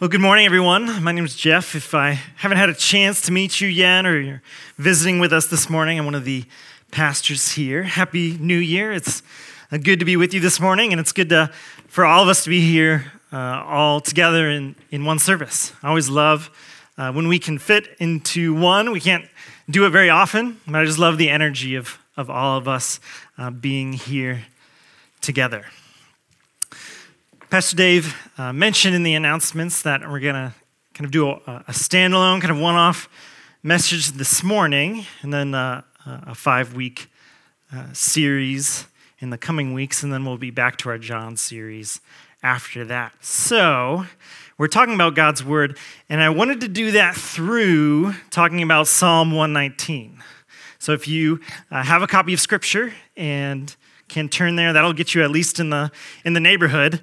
Well, good morning, everyone. My name is Jeff. If I haven't had a chance to meet you yet or you're visiting with us this morning, I'm one of the pastors here. Happy New Year. It's uh, good to be with you this morning, and it's good to, for all of us to be here uh, all together in, in one service. I always love uh, when we can fit into one. We can't do it very often, but I just love the energy of, of all of us uh, being here together. Pastor Dave uh, mentioned in the announcements that we're going to kind of do a, a standalone, kind of one off message this morning, and then uh, a five week uh, series in the coming weeks, and then we'll be back to our John series after that. So, we're talking about God's Word, and I wanted to do that through talking about Psalm 119. So, if you uh, have a copy of Scripture and can turn there, that'll get you at least in the, in the neighborhood.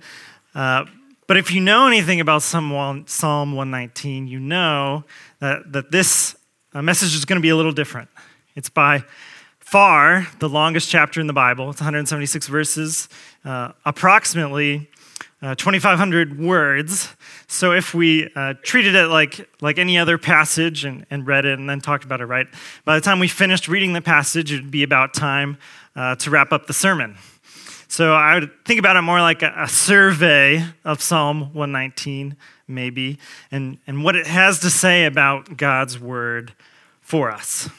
Uh, but if you know anything about Psalm 119, you know that, that this uh, message is going to be a little different. It's by far the longest chapter in the Bible. It's 176 verses, uh, approximately uh, 2,500 words. So if we uh, treated it like, like any other passage and, and read it and then talked about it, right, by the time we finished reading the passage, it would be about time uh, to wrap up the sermon. So I would think about it more like a, a survey of Psalm 119, maybe, and, and what it has to say about God's word for us.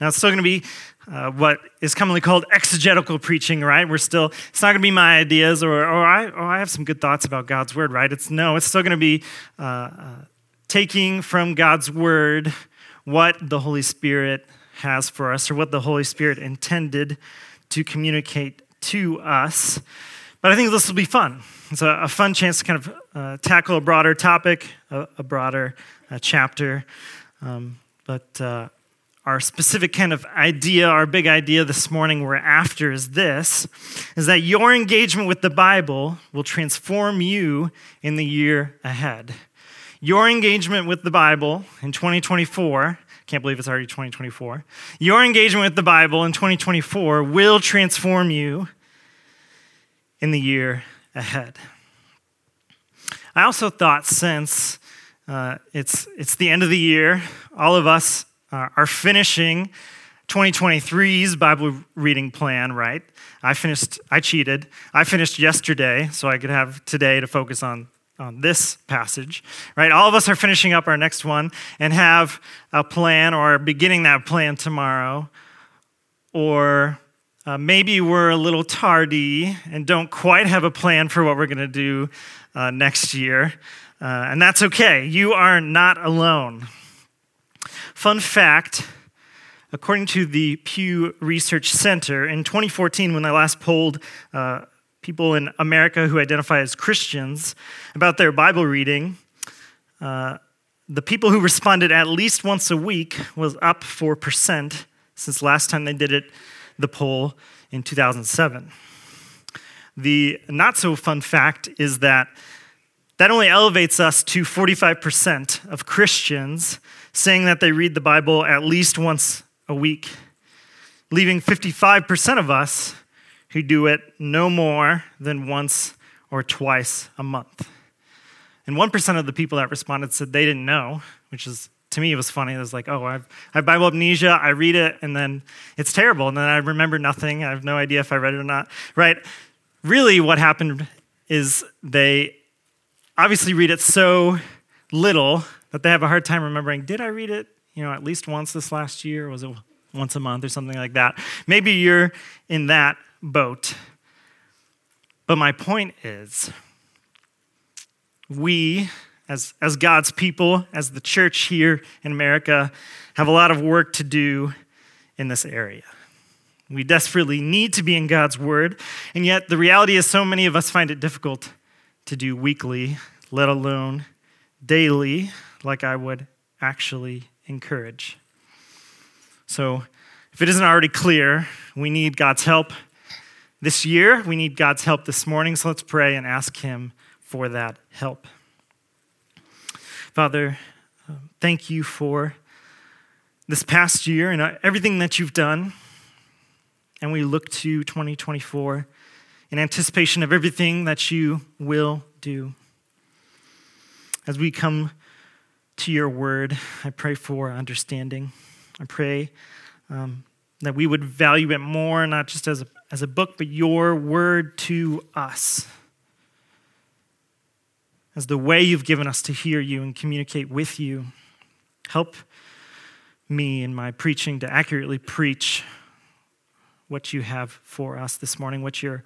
Now, it's still going to be uh, what is commonly called exegetical preaching, right? We're still, it's not going to be my ideas or, or, I, I have some good thoughts about God's word, right? It's no, it's still going to be uh, uh, taking from God's word what the Holy Spirit has for us or what the Holy Spirit intended to communicate to us. But I think this will be fun. It's a, a fun chance to kind of uh, tackle a broader topic, a, a broader uh, chapter. Um, but uh, our specific kind of idea, our big idea this morning we're after is this is that your engagement with the Bible will transform you in the year ahead. Your engagement with the Bible in 2024 can't believe it's already 2024. Your engagement with the Bible in 2024 will transform you in the year ahead. I also thought since uh, it's, it's the end of the year, all of us uh, are finishing 2023's Bible reading plan, right? I finished, I cheated. I finished yesterday so I could have today to focus on on this passage, right? All of us are finishing up our next one and have a plan or beginning that plan tomorrow. Or uh, maybe we're a little tardy and don't quite have a plan for what we're going to do uh, next year. Uh, and that's okay. You are not alone. Fun fact according to the Pew Research Center, in 2014, when I last polled uh, people in America who identify as Christians about their Bible reading, uh, the people who responded at least once a week was up 4% since last time they did it, the poll in 2007. The not so fun fact is that that only elevates us to 45% of Christians saying that they read the Bible at least once a week, leaving 55% of us who do it no more than once or twice a month. And 1% of the people that responded said they didn't know, which is, to me, it was funny. It was like, oh, I've, I have Bible amnesia, I read it, and then it's terrible. And then I remember nothing. I have no idea if I read it or not, right? Really, what happened is they obviously read it so little that they have a hard time remembering, did I read it, you know, at least once this last year? Was it once a month or something like that? Maybe you're in that boat. But my point is, we, as, as God's people, as the church here in America, have a lot of work to do in this area. We desperately need to be in God's Word, and yet the reality is, so many of us find it difficult to do weekly, let alone daily, like I would actually encourage. So, if it isn't already clear, we need God's help this year. We need God's help this morning, so let's pray and ask Him for that help. Father, thank you for this past year and everything that you've done. And we look to 2024 in anticipation of everything that you will do. as we come to your word, I pray for understanding. I pray um, that we would value it more, not just as a, as a book, but your word to us as the way you've given us to hear you and communicate with you. Help me in my preaching to accurately preach what you have for us this morning, what your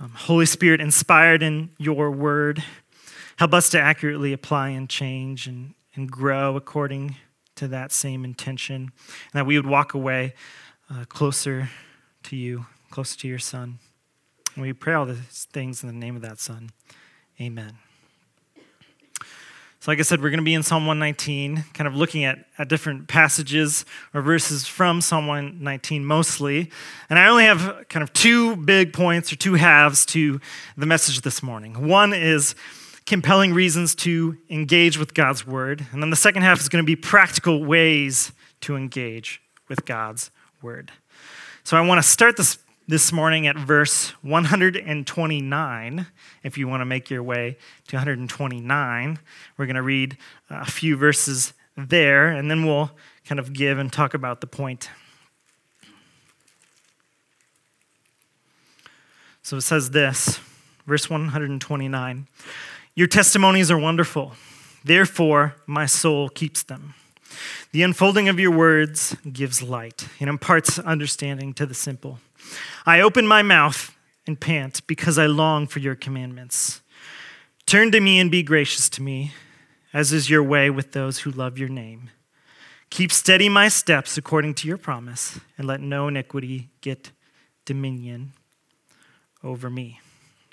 um, Holy Spirit inspired in your word. Help us to accurately apply and change and, and grow according to that same intention, and that we would walk away uh, closer to you, closer to your Son. And we pray all these things in the name of that Son. Amen. So, like I said, we're going to be in Psalm 119, kind of looking at, at different passages or verses from Psalm 119 mostly. And I only have kind of two big points or two halves to the message this morning. One is compelling reasons to engage with God's word. And then the second half is going to be practical ways to engage with God's word. So I want to start this this morning at verse 129. If you want to make your way to 129, we're going to read a few verses there, and then we'll kind of give and talk about the point. So it says this, verse 129 Your testimonies are wonderful, therefore my soul keeps them. The unfolding of your words gives light and imparts understanding to the simple. I open my mouth and pant because I long for your commandments. Turn to me and be gracious to me, as is your way with those who love your name. Keep steady my steps according to your promise, and let no iniquity get dominion over me.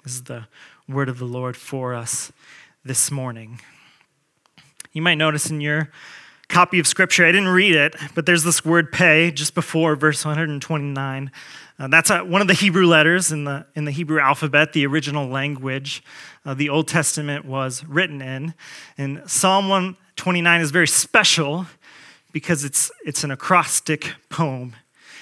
This is the word of the Lord for us this morning. You might notice in your copy of Scripture, I didn't read it, but there's this word Pe just before verse 129. Uh, that's a, one of the Hebrew letters in the, in the Hebrew alphabet, the original language uh, the Old Testament was written in. And Psalm 129 is very special because it's, it's an acrostic poem.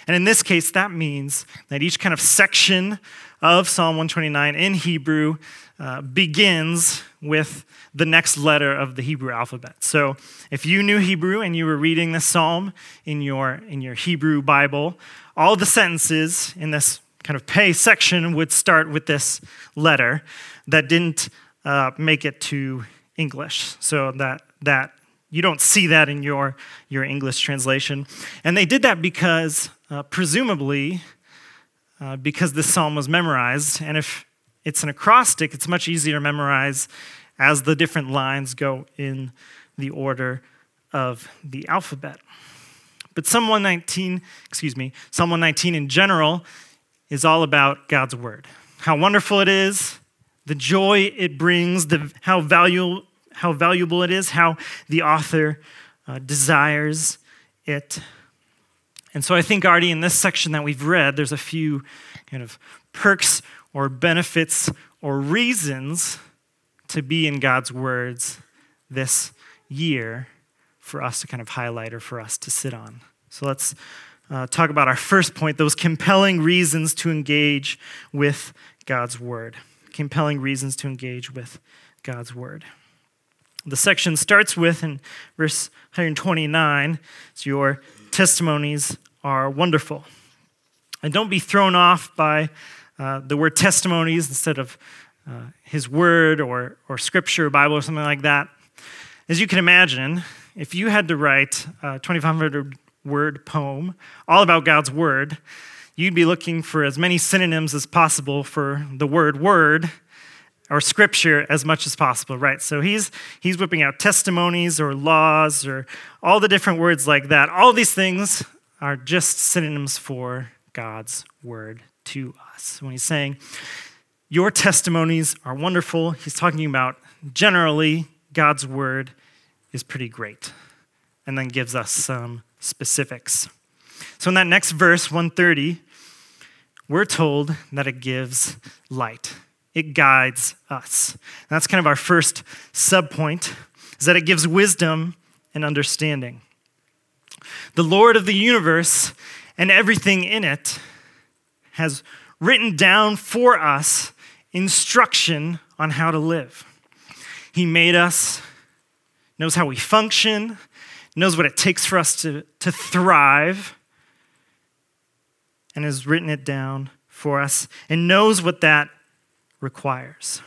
And in this case, that means that each kind of section of Psalm 129 in Hebrew uh, begins with the next letter of the Hebrew alphabet. So if you knew Hebrew and you were reading this psalm in your, in your Hebrew Bible, all the sentences in this kind of Pe section would start with this letter that didn't uh, make it to English. So that, that you don't see that in your, your English translation. And they did that because, uh, presumably, uh, because this psalm was memorized. And if it's an acrostic, it's much easier to memorize as the different lines go in the order of the alphabet. But Psalm 119, excuse me, Psalm 119 in general is all about God's word. How wonderful it is, the joy it brings, the, how, valuable, how valuable it is, how the author uh, desires it. And so I think already in this section that we've read, there's a few kind of perks or benefits or reasons to be in God's words this year for us to kind of highlight or for us to sit on. So let's uh, talk about our first point those compelling reasons to engage with God's word. Compelling reasons to engage with God's word. The section starts with, in verse 129, it's your testimonies are wonderful. And don't be thrown off by uh, the word testimonies instead of uh, his word or, or scripture, Bible, or something like that. As you can imagine, if you had to write a 2,500 word poem all about God's word, you'd be looking for as many synonyms as possible for the word word or scripture as much as possible, right? So he's he's whipping out testimonies or laws or all the different words like that. All these things are just synonyms for God's word to us. When he's saying your testimonies are wonderful, he's talking about generally God's word is pretty great. And then gives us some specifics. So in that next verse, 130, we're told that it gives light. It guides us. And that's kind of our first subpoint, is that it gives wisdom and understanding. The Lord of the universe and everything in it has written down for us instruction on how to live. He made us knows how we function, knows what it takes for us to, to thrive, and has written it down for us, and knows what that requires.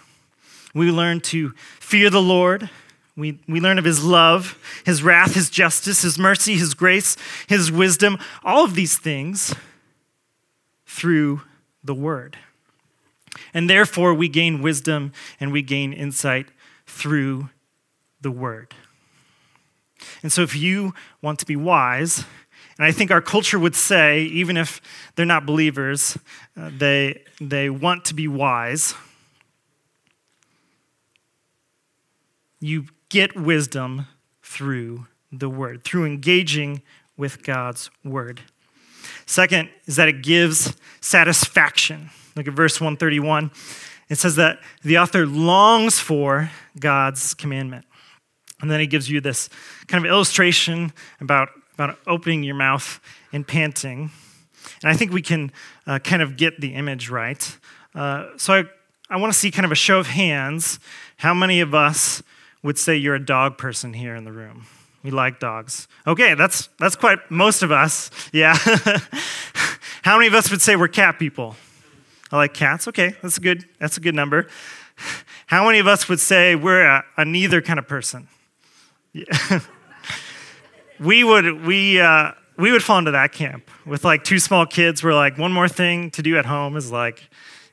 We learn to fear the Lord. We, we learn of his love, his wrath, his justice, his mercy, his grace, his wisdom, all of these things through the word. And therefore, we gain wisdom and we gain insight through the word. And so, if you want to be wise, and I think our culture would say, even if they're not believers, uh, they, they want to be wise. You get wisdom through the word, through engaging with God's word. Second is that it gives satisfaction. Look at verse 131. It says that the author longs for God's commandment. And then he gives you this kind of illustration about, about opening your mouth and panting. And I think we can uh, kind of get the image right. Uh, so I, I want to see kind of a show of hands. How many of us would say you're a dog person here in the room? We like dogs. Okay, that's, that's quite most of us. Yeah. How many of us would say we're cat people? I like cats. Okay, that's a good, that's a good number. How many of us would say we're a, a neither kind of person? Yeah. we would we uh, we would fall into that camp with like two small kids. We're like one more thing to do at home is like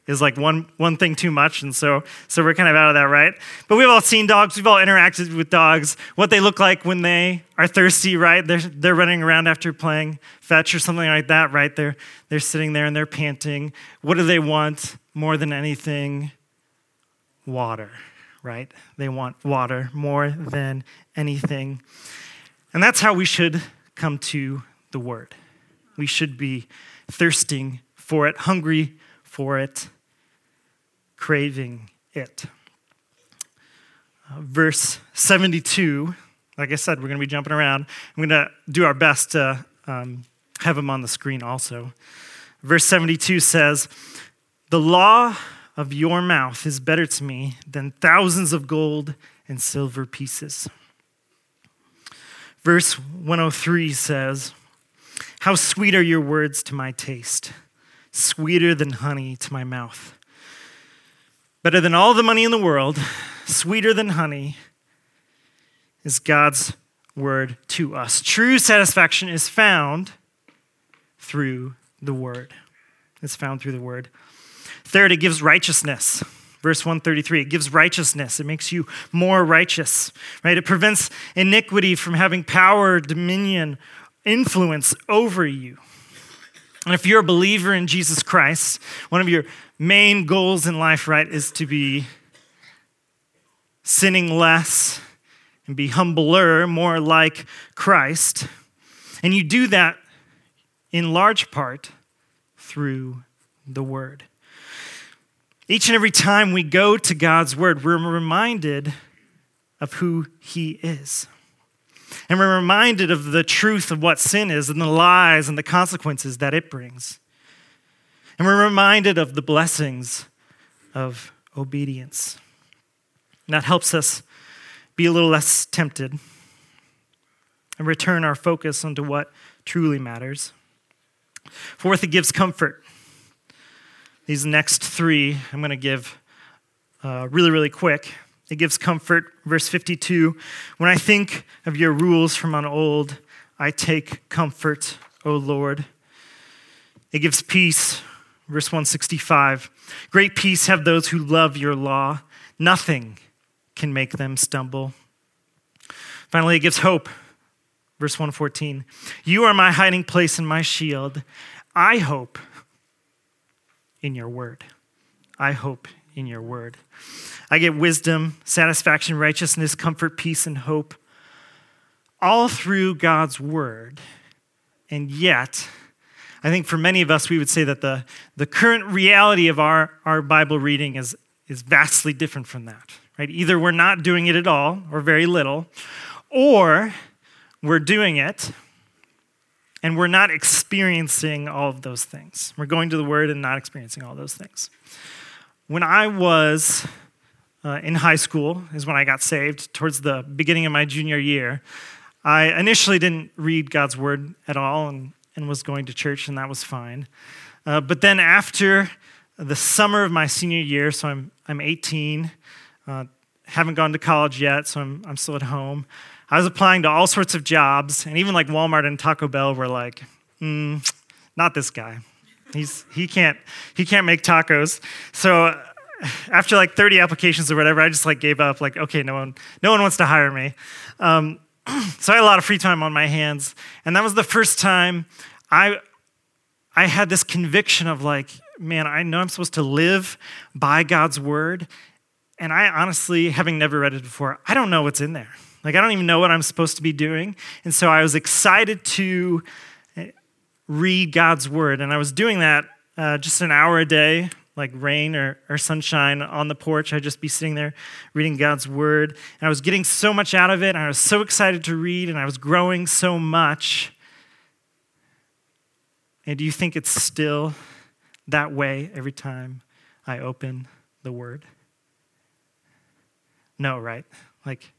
is like one one thing too much, and so so we're kind of out of that, right? But we've all seen dogs. We've all interacted with dogs. What they look like when they are thirsty, right? They're they're running around after playing fetch or something like that, right? They're they're sitting there and they're panting. What do they want more than anything? Water right? They want water more than anything. And that's how we should come to the Word. We should be thirsting for it, hungry for it, craving it. Uh, verse 72, like I said, we're going to be jumping around. I'm going to do our best to um, have them on the screen also. Verse 72 says, The law of your mouth is better to me than thousands of gold and silver pieces. Verse 103 says, How sweet are your words to my taste, sweeter than honey to my mouth. Better than all the money in the world, sweeter than honey, is God's word to us. True satisfaction is found through the word. It's found through the word. Third, it gives righteousness. Verse 133, it gives righteousness. It makes you more righteous, right? It prevents iniquity from having power, dominion, influence over you. And if you're a believer in Jesus Christ, one of your main goals in life, right, is to be sinning less and be humbler, more like Christ. And you do that in large part through the Word. Each and every time we go to God's word, we're reminded of who He is. And we're reminded of the truth of what sin is and the lies and the consequences that it brings. And we're reminded of the blessings of obedience. And that helps us be a little less tempted and return our focus onto what truly matters. Fourth, it gives comfort. These next three I'm going to give uh, really, really quick. It gives comfort. Verse 52 When I think of your rules from on old, I take comfort, O Lord. It gives peace. Verse 165 Great peace have those who love your law. Nothing can make them stumble. Finally, it gives hope. Verse 114 You are my hiding place and my shield. I hope in your word. I hope in your word. I get wisdom, satisfaction, righteousness, comfort, peace, and hope all through God's word. And yet, I think for many of us, we would say that the, the current reality of our, our Bible reading is, is vastly different from that. Right? Either we're not doing it at all or very little, or we're doing it and we're not experiencing all of those things. We're going to the Word and not experiencing all those things. When I was uh, in high school, is when I got saved, towards the beginning of my junior year. I initially didn't read God's word at all and, and was going to church, and that was fine. Uh, but then after the summer of my senior year, so I'm, I'm 18, uh, haven't gone to college yet, so I'm, I'm still at home. I was applying to all sorts of jobs, and even like Walmart and Taco Bell were like, mm, not this guy. He's, he, can't, he can't make tacos. So after like 30 applications or whatever, I just like gave up, like, okay, no one, no one wants to hire me. Um, so I had a lot of free time on my hands. And that was the first time I, I had this conviction of like, man, I know I'm supposed to live by God's word. And I honestly, having never read it before, I don't know what's in there. Like, I don't even know what I'm supposed to be doing. And so I was excited to read God's word. And I was doing that uh, just an hour a day, like rain or, or sunshine on the porch. I'd just be sitting there reading God's word. And I was getting so much out of it. And I was so excited to read. And I was growing so much. And do you think it's still that way every time I open the word? No, right? Like,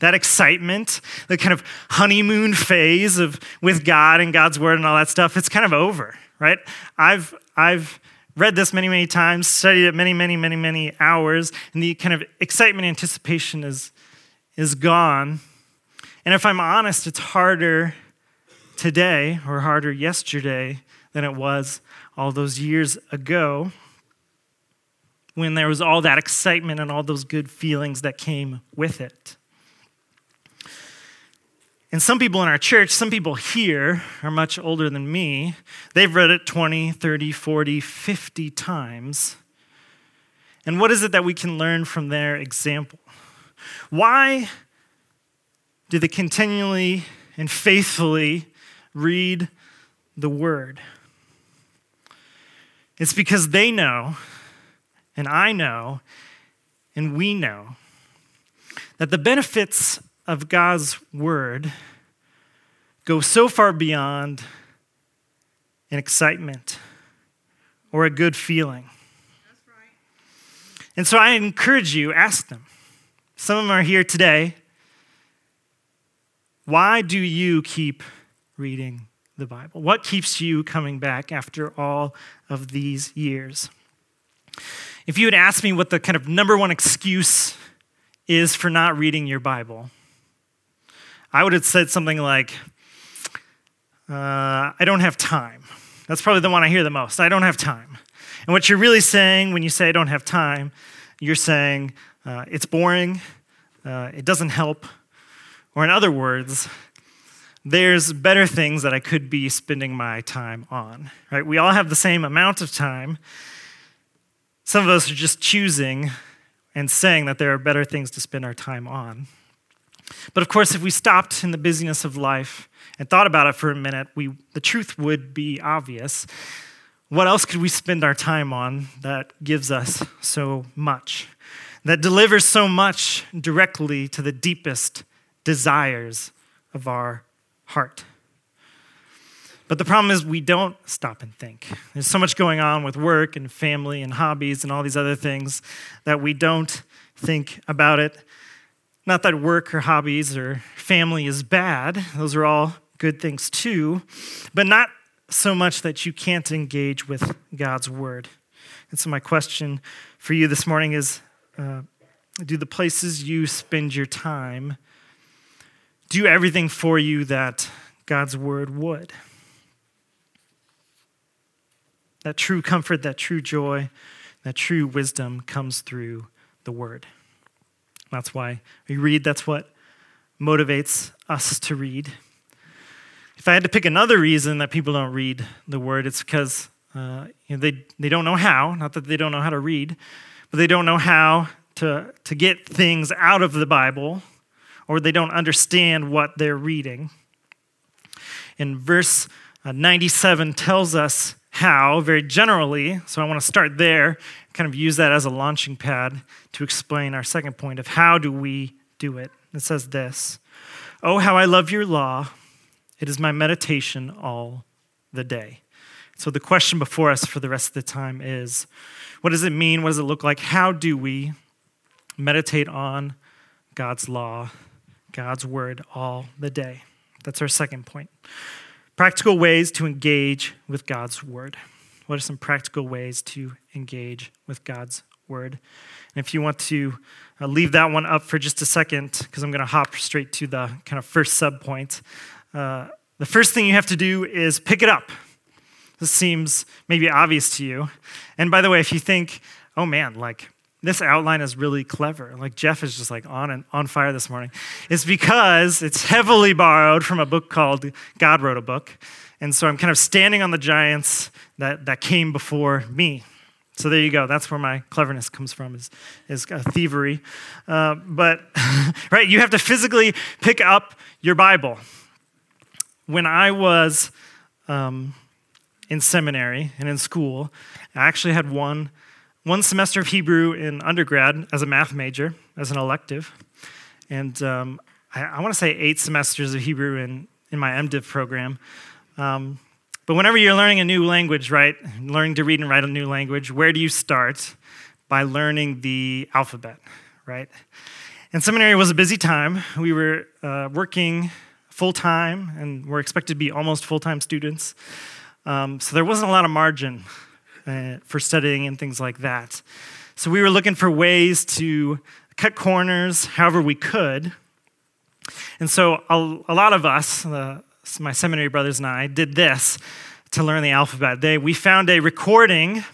that excitement, the kind of honeymoon phase of with God and God's word and all that stuff, it's kind of over, right? I've I've read this many, many times, studied it many, many, many, many hours, and the kind of excitement anticipation is is gone. And if I'm honest, it's harder today or harder yesterday than it was all those years ago when there was all that excitement and all those good feelings that came with it. And some people in our church, some people here are much older than me. They've read it 20, 30, 40, 50 times. And what is it that we can learn from their example? Why do they continually and faithfully read the word? It's because they know, and I know, and we know that the benefits of God's word go so far beyond an excitement or a good feeling. And so I encourage you, ask them. Some of them are here today. Why do you keep reading the Bible? What keeps you coming back after all of these years? If you had asked me what the kind of number one excuse is for not reading your Bible, I would have said something like, uh, I don't have time. That's probably the one I hear the most. I don't have time. And what you're really saying when you say I don't have time, you're saying uh, it's boring, uh, it doesn't help, or in other words, there's better things that I could be spending my time on. Right? We all have the same amount of time. Some of us are just choosing and saying that there are better things to spend our time on. But of course, if we stopped in the busyness of life and thought about it for a minute, we, the truth would be obvious. What else could we spend our time on that gives us so much, that delivers so much directly to the deepest desires of our heart? But the problem is, we don't stop and think. There's so much going on with work and family and hobbies and all these other things that we don't think about it. Not that work or hobbies or family is bad, those are all good things too, but not so much that you can't engage with God's word. And so, my question for you this morning is uh, Do the places you spend your time do everything for you that God's word would? That true comfort, that true joy, that true wisdom comes through the word. That's why we read, that's what motivates us to read. If I had to pick another reason that people don't read the word, it's because uh, you know, they, they don't know how, not that they don't know how to read, but they don't know how to, to get things out of the Bible, or they don't understand what they're reading. And verse uh, 97 tells us how, very generally, so I want to start there kind of use that as a launching pad to explain our second point of how do we do it. It says this Oh, how I love your law. It is my meditation all the day. So the question before us for the rest of the time is what does it mean? What does it look like? How do we meditate on God's law, God's word all the day. That's our second point. Practical ways to engage with God's word. What are some practical ways to engage with God's word? And if you want to uh, leave that one up for just a second, because I'm going to hop straight to the kind of first sub point. Uh, the first thing you have to do is pick it up. This seems maybe obvious to you. And by the way, if you think, oh man, like this outline is really clever. Like Jeff is just like on and on fire this morning. It's because it's heavily borrowed from a book called God Wrote a Book. And so I'm kind of standing on the giants that, that came before me. So there you go. That's where my cleverness comes from is, is thievery. Uh, but, right, you have to physically pick up your Bible. When I was um, in seminary and in school, I actually had one one semester of Hebrew in undergrad as a math major, as an elective. And um, I, I want to say eight semesters of Hebrew in, in my MDiv program. Um, but whenever you're learning a new language, right, learning to read and write a new language, where do you start? By learning the alphabet, right? And seminary was a busy time. We were uh, working full time and we're expected to be almost full time students. Um, so there wasn't a lot of margin uh, for studying and things like that. So we were looking for ways to cut corners however we could. And so a, a lot of us, uh, my seminary brothers and I, did this to learn the alphabet. They, we found a recording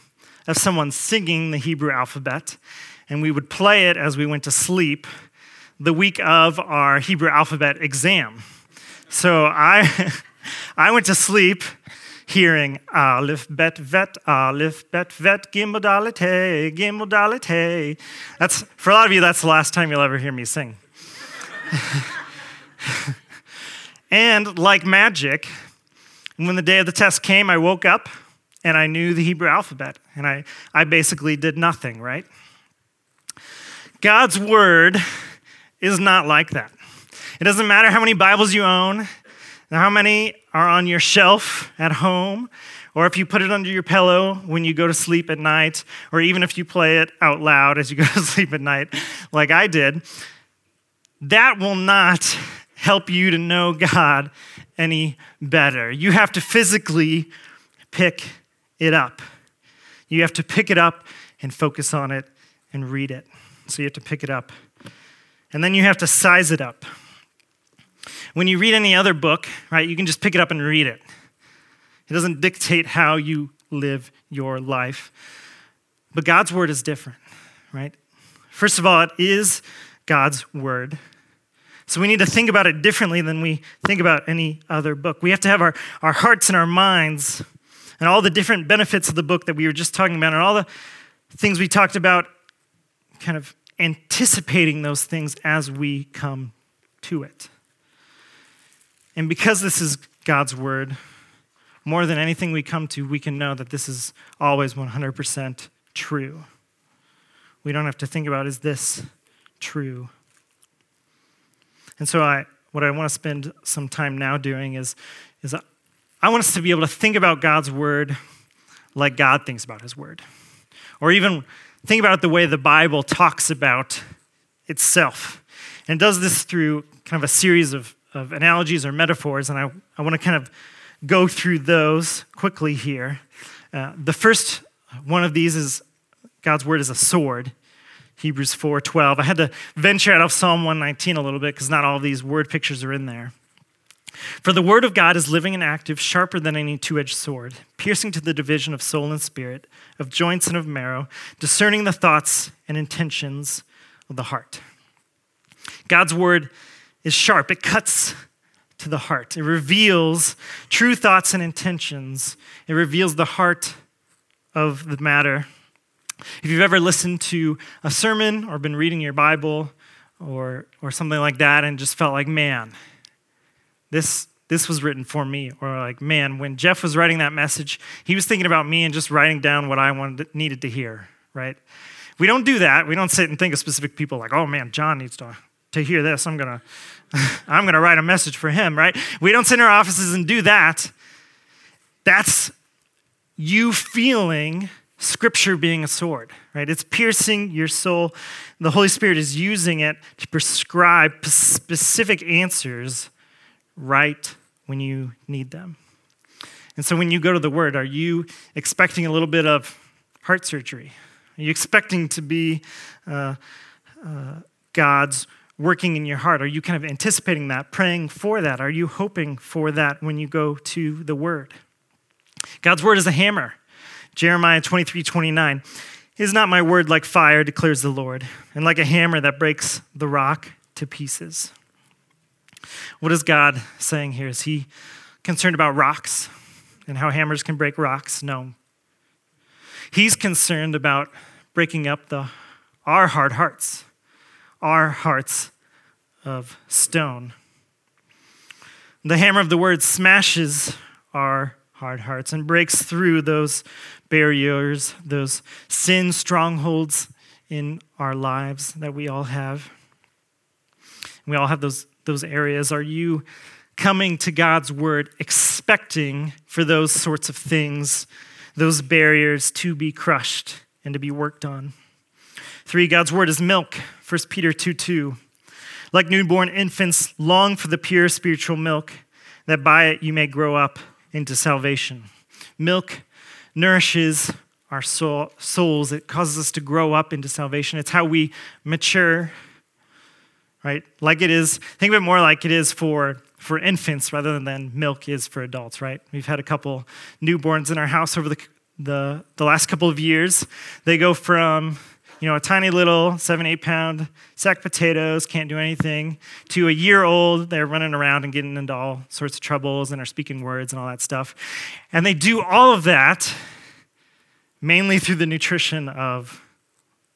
of someone singing the Hebrew alphabet, and we would play it as we went to sleep the week of our Hebrew alphabet exam. So I, I went to sleep hearing Aleph, Bet, Vet, Aleph, Bet, Vet, Gimel, Dalet, Hey, Gimel, Dalet, Hey. That's, for a lot of you, that's the last time you'll ever hear me sing. and like magic, when the day of the test came, I woke up and I knew the Hebrew alphabet, and I, I basically did nothing, right? God's word is not like that. It doesn't matter how many Bibles you own, how many are on your shelf at home, or if you put it under your pillow when you go to sleep at night, or even if you play it out loud as you go to sleep at night, like I did, that will not help you to know God any better. You have to physically pick it up. You have to pick it up and focus on it and read it. So you have to pick it up. And then you have to size it up. When you read any other book, right, you can just pick it up and read it. It doesn't dictate how you live your life. But God's word is different, right? First of all, it is God's word. So we need to think about it differently than we think about any other book. We have to have our, our hearts and our minds and all the different benefits of the book that we were just talking about and all the things we talked about, kind of anticipating those things as we come to it. And because this is God's word, more than anything we come to, we can know that this is always 100% true. We don't have to think about is this true? And so I what I want to spend some time now doing is is I want us to be able to think about God's word like God thinks about his word. Or even think about it the way the Bible talks about itself. And it does this through kind of a series of of analogies or metaphors, and I, I want to kind of go through those quickly here. Uh, the first one of these is God's word is a sword. Hebrews 4:12. I had to venture out of Psalm 119 a little bit because not all these word pictures are in there. For the word of God is living and active, sharper than any two-edged sword, piercing to the division of soul and spirit, of joints and of marrow, discerning the thoughts and intentions of the heart. God's word is sharp, it cuts to the heart. It reveals true thoughts and intentions, it reveals the heart of the matter. If you've ever listened to a sermon or been reading your Bible or, or something like that and just felt like, man, this, this was written for me. Or like, man, when Jeff was writing that message, he was thinking about me and just writing down what I wanted, needed to hear, right? We don't do that. We don't sit and think of specific people like, oh man, John needs to, to hear this. I'm to I'm to write a message for him, right? We don't sit in our offices and do that. That's you feeling Scripture being a sword, right? It's piercing your soul. The Holy Spirit is using it to prescribe specific answers right when you need them. And so when you go to the Word, are you expecting a little bit of heart surgery? Are you expecting to be uh, uh, God's working in your heart? Are you kind of anticipating that, praying for that? Are you hoping for that when you go to the Word? God's Word is a hammer. Jeremiah 23 29. Is not my word like fire, declares the Lord, and like a hammer that breaks the rock to pieces? What is God saying here? Is he concerned about rocks and how hammers can break rocks? No. He's concerned about breaking up the, our hard hearts, our hearts of stone. The hammer of the word smashes our hard hearts and breaks through those barriers, those sin strongholds in our lives that we all have. We all have those, those areas. Are you coming to God's word expecting for those sorts of things, those barriers to be crushed and to be worked on? Three, God's word is milk. 1 Peter 2 2. Like newborn infants, long for the pure spiritual milk, that by it you may grow up into salvation. Milk nourishes our soul, souls, it causes us to grow up into salvation. It's how we mature, right? Like it is, think of it more like it is for, for infants rather than milk is for adults, right? We've had a couple newborns in our house over the, the, the last couple of years. They go from you know, a tiny little seven, eight pound sack potatoes, can't do anything, to a year old, they're running around and getting into all sorts of troubles and are speaking words and all that stuff. And they do all of that mainly through the nutrition of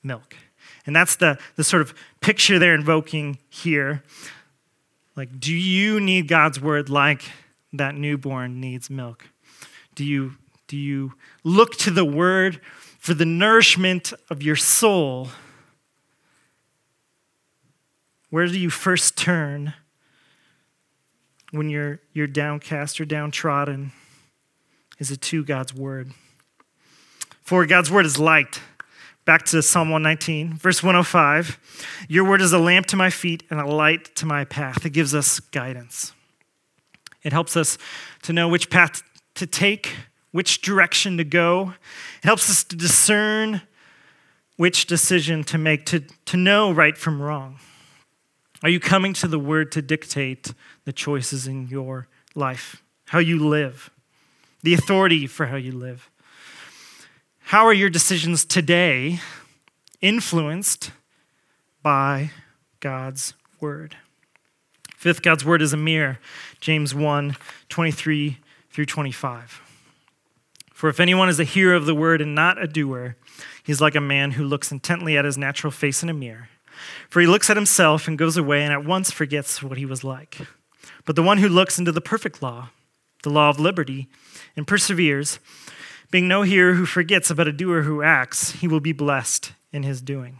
milk. And that's the, the sort of picture they're invoking here. Like, do you need God's word like that newborn needs milk? Do you, do you look to the word for the nourishment of your soul, where do you first turn when you're, you're downcast or downtrodden? Is it to God's word? For God's word is light. Back to Psalm 119, verse 105. Your word is a lamp to my feet and a light to my path. It gives us guidance. It helps us to know which path to take which direction to go. It helps us to discern which decision to make, to, to know right from wrong. Are you coming to the word to dictate the choices in your life, how you live, the authority for how you live? How are your decisions today influenced by God's word? Fifth, God's word is a mirror. James 1 23 through 25. For if anyone is a hearer of the word and not a doer, he's like a man who looks intently at his natural face in a mirror. For he looks at himself and goes away and at once forgets what he was like. But the one who looks into the perfect law, the law of liberty, and perseveres, being no hearer who forgets, but a doer who acts, he will be blessed in his doing.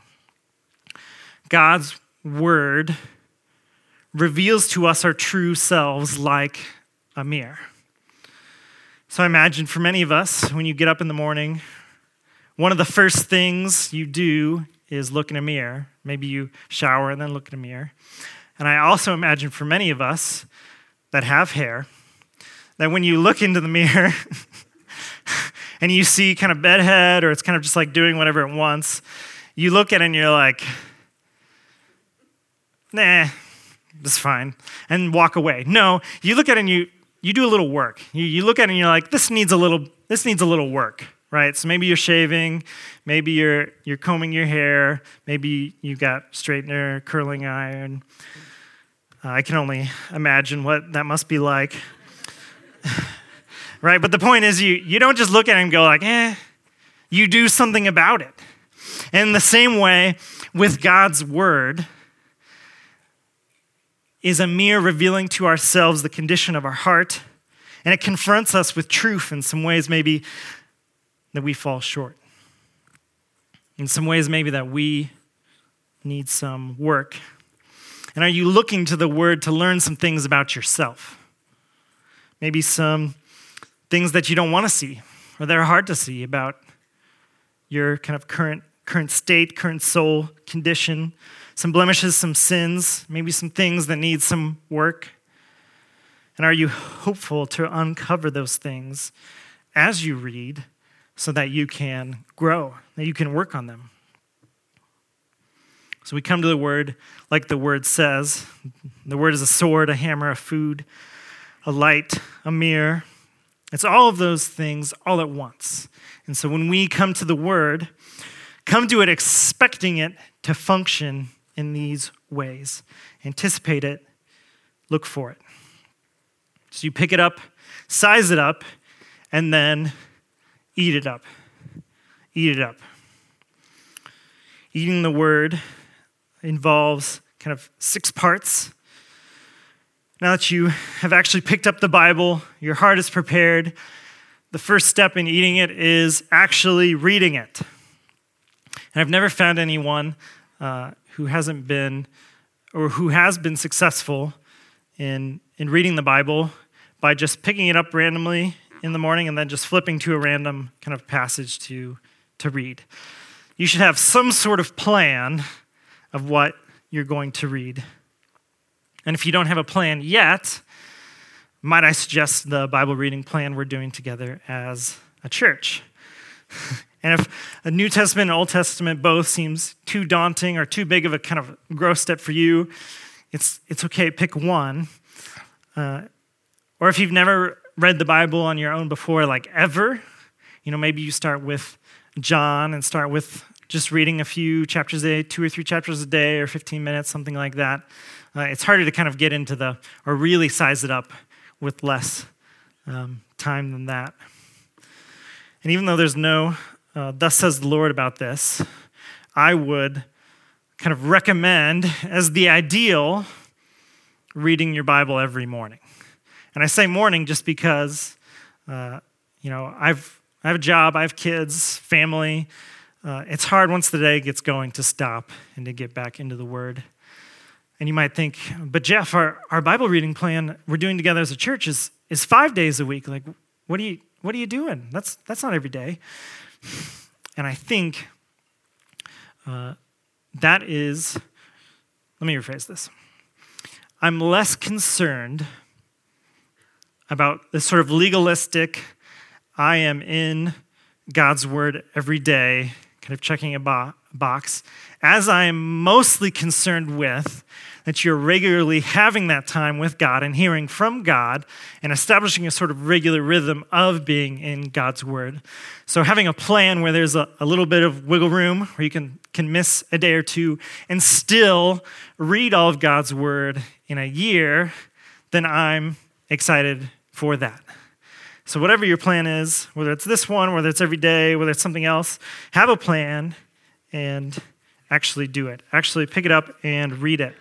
God's word reveals to us our true selves like a mirror. So I imagine for many of us, when you get up in the morning, one of the first things you do is look in a mirror. Maybe you shower and then look in a mirror. And I also imagine for many of us that have hair, that when you look into the mirror and you see kind of bedhead or it's kind of just like doing whatever it wants, you look at it and you're like, nah, it's fine, and walk away. No, you look at it and you, you do a little work. You, you look at it and you're like, this needs a little, this needs a little work, right? So maybe you're shaving, maybe you're you're combing your hair, maybe you've got straightener, curling iron. Uh, I can only imagine what that must be like. right? But the point is you you don't just look at it and go like, eh, you do something about it. And in the same way with God's word, is a mirror revealing to ourselves the condition of our heart, and it confronts us with truth in some ways, maybe that we fall short. In some ways, maybe that we need some work. And are you looking to the Word to learn some things about yourself? Maybe some things that you don't want to see or that are hard to see about your kind of current current state, current soul condition, some blemishes, some sins, maybe some things that need some work? And are you hopeful to uncover those things as you read so that you can grow, that you can work on them? So we come to the word like the word says. The word is a sword, a hammer, a food, a light, a mirror. It's all of those things all at once. And so when we come to the word, come to it expecting it to function in these ways. Anticipate it, look for it. So you pick it up, size it up, and then eat it up. Eat it up. Eating the word involves kind of six parts. Now that you have actually picked up the Bible, your heart is prepared, the first step in eating it is actually reading it. And I've never found anyone uh, who hasn't been or who has been successful in, in reading the Bible by just picking it up randomly in the morning and then just flipping to a random kind of passage to, to read. You should have some sort of plan of what you're going to read. And if you don't have a plan yet, might I suggest the Bible reading plan we're doing together as a church? and if a New Testament and Old Testament both seems too daunting or too big of a kind of growth step for you, it's, it's okay, pick one. Uh, or if you've never read the Bible on your own before, like ever, you know, maybe you start with John and start with just reading a few chapters a day, two or three chapters a day, or 15 minutes, something like that. Uh, it's harder to kind of get into the, or really size it up with less um, time than that. And even though there's no, uh, thus says the Lord about this, I would kind of recommend as the ideal reading your Bible every morning. And I say morning just because, uh, you know, I've, I have a job, I have kids, family. Uh, it's hard once the day gets going to stop and to get back into the Word. And you might think, but Jeff, our, our Bible reading plan we're doing together as a church is, is five days a week. Like, what are you, what are you doing? That's, that's not every day. And I think uh, that is, let me rephrase this. I'm less concerned about this sort of legalistic, I am in God's word every day kind of checking a bo- box, as I am mostly concerned with that you're regularly having that time with God and hearing from God and establishing a sort of regular rhythm of being in God's Word. So, having a plan where there's a, a little bit of wiggle room where you can, can miss a day or two and still read all of God's Word in a year, then I'm excited for that. So, whatever your plan is, whether it's this one, whether it's every day, whether it's something else, have a plan and actually do it. Actually pick it up and read it.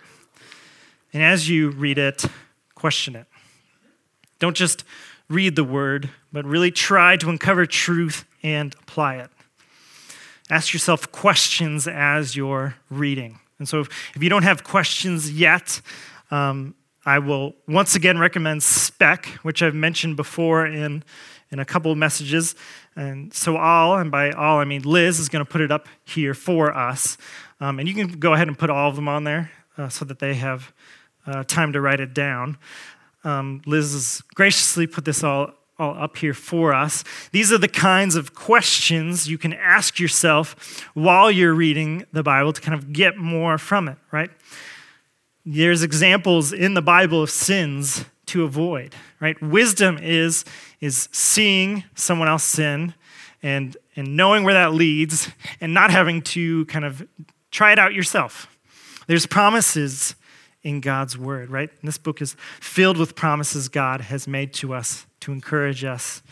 And as you read it, question it. Don't just read the word, but really try to uncover truth and apply it. Ask yourself questions as you're reading. And so, if, if you don't have questions yet, um, I will once again recommend SPECK, which I've mentioned before in, in a couple of messages. And so, all, and by all, I mean Liz is going to put it up here for us. Um, and you can go ahead and put all of them on there uh, so that they have uh, time to write it down. Um, Liz has graciously put this all, all up here for us. These are the kinds of questions you can ask yourself while you're reading the Bible to kind of get more from it, right? There's examples in the Bible of sins to avoid, right? Wisdom is, is seeing someone else sin and, and knowing where that leads and not having to kind of try it out yourself. There's promises in God's word, right? And this book is filled with promises God has made to us to encourage us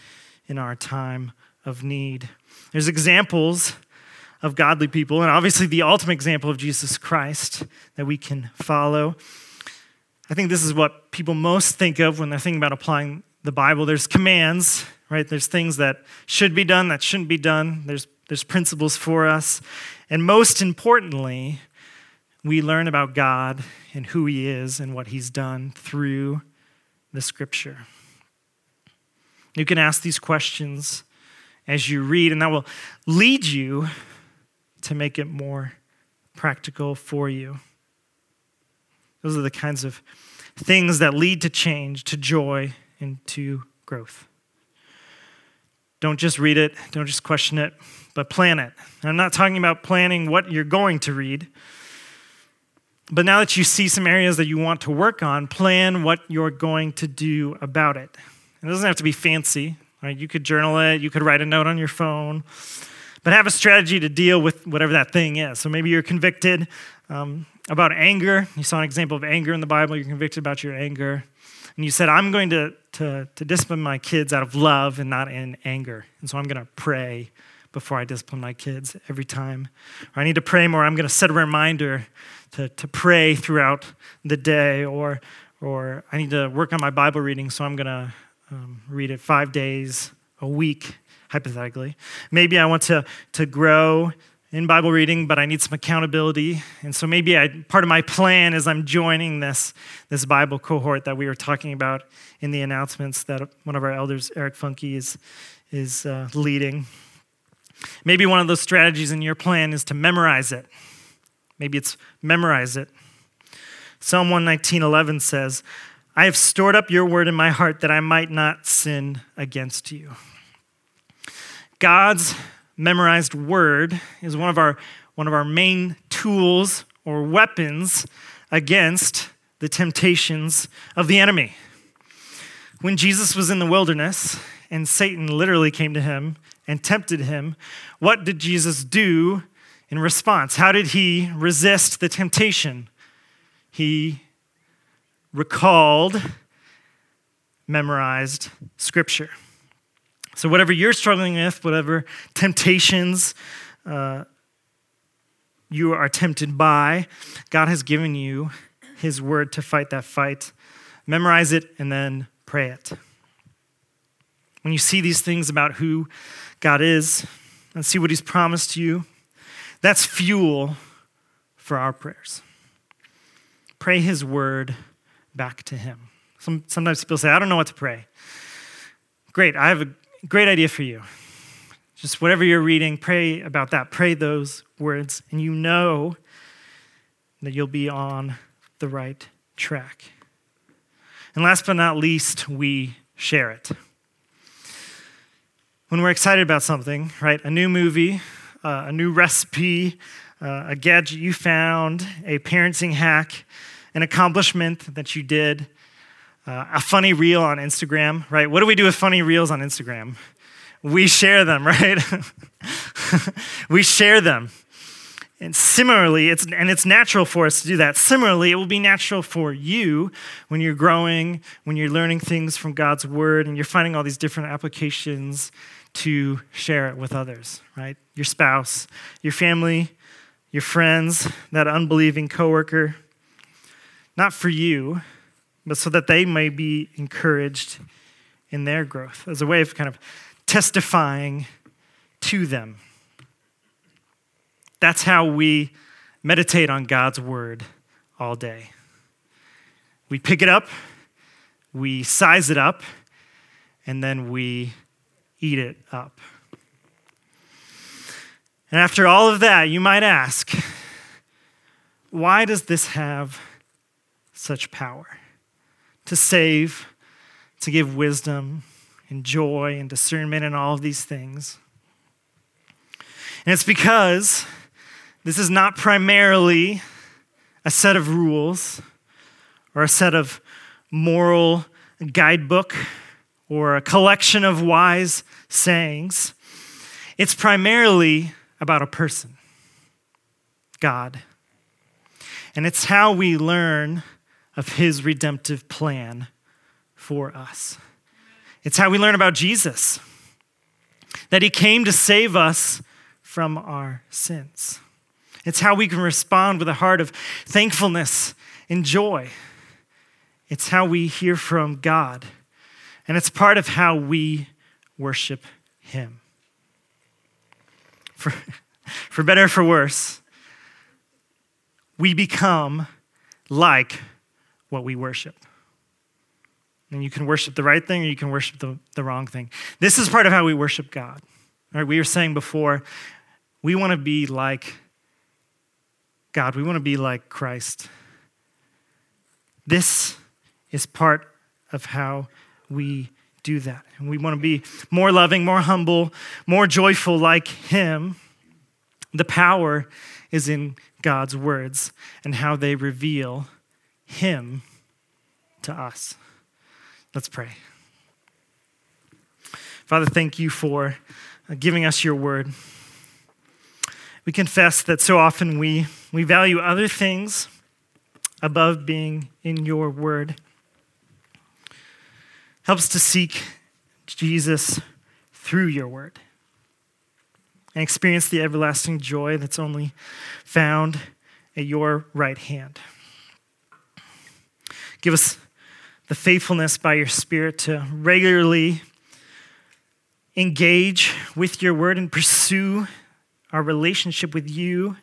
in our time of need. There's examples of godly people, and obviously the ultimate example of Jesus Christ that we can follow. I think this is what people most think of when they're thinking about applying the Bible. There's commands, right? There's things that should be done, that shouldn't be done. There's, there's principles for us. And most importantly, we learn about God and who He is and what He's done through the Scripture. You can ask these questions as you read, and that will lead you to make it more practical for you. Those are the kinds of things that lead to change, to joy, and to growth. Don't just read it, don't just question it, but plan it. And I'm not talking about planning what you're going to read, but now that you see some areas that you want to work on, plan what you're going to do about it. It doesn't have to be fancy. Right? You could journal it, you could write a note on your phone, but have a strategy to deal with whatever that thing is. So maybe you're convicted um, about anger. You saw an example of anger in the Bible. You're convicted about your anger. And you said, I'm going to, to, to discipline my kids out of love and not in anger. And so I'm going to pray before I discipline my kids every time. Or I need to pray more. I'm going to set a reminder to, to pray throughout the day. Or, or I need to work on my Bible reading, so I'm going to um, read it five days a week, hypothetically. Maybe I want to, to grow in Bible reading, but I need some accountability. And so maybe I, part of my plan is I'm joining this, this Bible cohort that we were talking about in the announcements that one of our elders, Eric Funky, is, is uh, leading. Maybe one of those strategies in your plan is to memorize it. Maybe it's memorize it. Psalm 119.11 says, I have stored up your word in my heart that I might not sin against you. God's memorized word is one of our, one of our main tools or weapons against the temptations of the enemy. When Jesus was in the wilderness and Satan literally came to him and tempted him, what did Jesus do in response? How did he resist the temptation? He recalled, memorized scripture. So, whatever you're struggling with, whatever temptations uh, you are tempted by, God has given you His word to fight that fight. Memorize it and then pray it. When you see these things about who God is and see what He's promised you, that's fuel for our prayers. Pray His word back to Him. Some, sometimes people say, I don't know what to pray. Great, I have a great idea for you. Just whatever you're reading, pray about that. Pray those words, and you know that you'll be on the right track. And last but not least, we share it. When we're excited about something, right? A new movie, uh, a new recipe, uh, a gadget you found, a parenting hack, an accomplishment that you did, uh, a funny reel on Instagram, right? What do we do with funny reels on Instagram? We share them, right? we share them. And similarly, it's, and it's natural for us to do that. Similarly, it will be natural for you when you're growing, when you're learning things from God's word, and you're finding all these different applications to share it with others, right? Your spouse, your family, your friends, that unbelieving coworker, not for you, but so that they may be encouraged in their growth as a way of kind of testifying to them. That's how we meditate on God's word all day. We pick it up, we size it up, and then we eat it up. And after all of that, you might ask, why does this have such power to save, to give wisdom and joy and discernment and all of these things. And it's because this is not primarily a set of rules or a set of moral guidebook or a collection of wise sayings. It's primarily about a person, God. And it's how we learn of his redemptive plan for us. It's how we learn about Jesus, that he came to save us from our sins. It's how we can respond with a heart of thankfulness and joy. It's how we hear from God, and it's part of how we worship him. For, for better or for worse, we become like what we worship. And you can worship the right thing or you can worship the, the wrong thing. This is part of how we worship God. Right, we were saying before, we want to be like God. We want to be like Christ. This is part of how we do that. And we want to be more loving, more humble, more joyful like Him. The power is in God's words and how they reveal Him to us. Let's pray. Father, thank you for uh, giving us your word. We confess that so often we, we value other things above being in your word. Helps to seek Jesus through your word and experience the everlasting joy that's only found at your right hand. Give us the faithfulness by your Spirit to regularly engage with your word and pursue our relationship with you.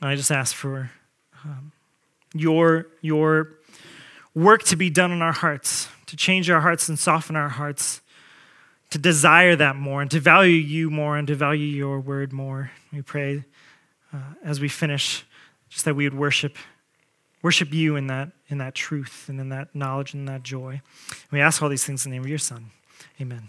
I just ask for um, your, your work to be done in our hearts, to change our hearts and soften our hearts, to desire that more and to value you more and to value your word more. We pray uh, as we finish just that we would worship worship you in that in that truth and in that knowledge and that joy. We ask all these things in the name of your son. Amen.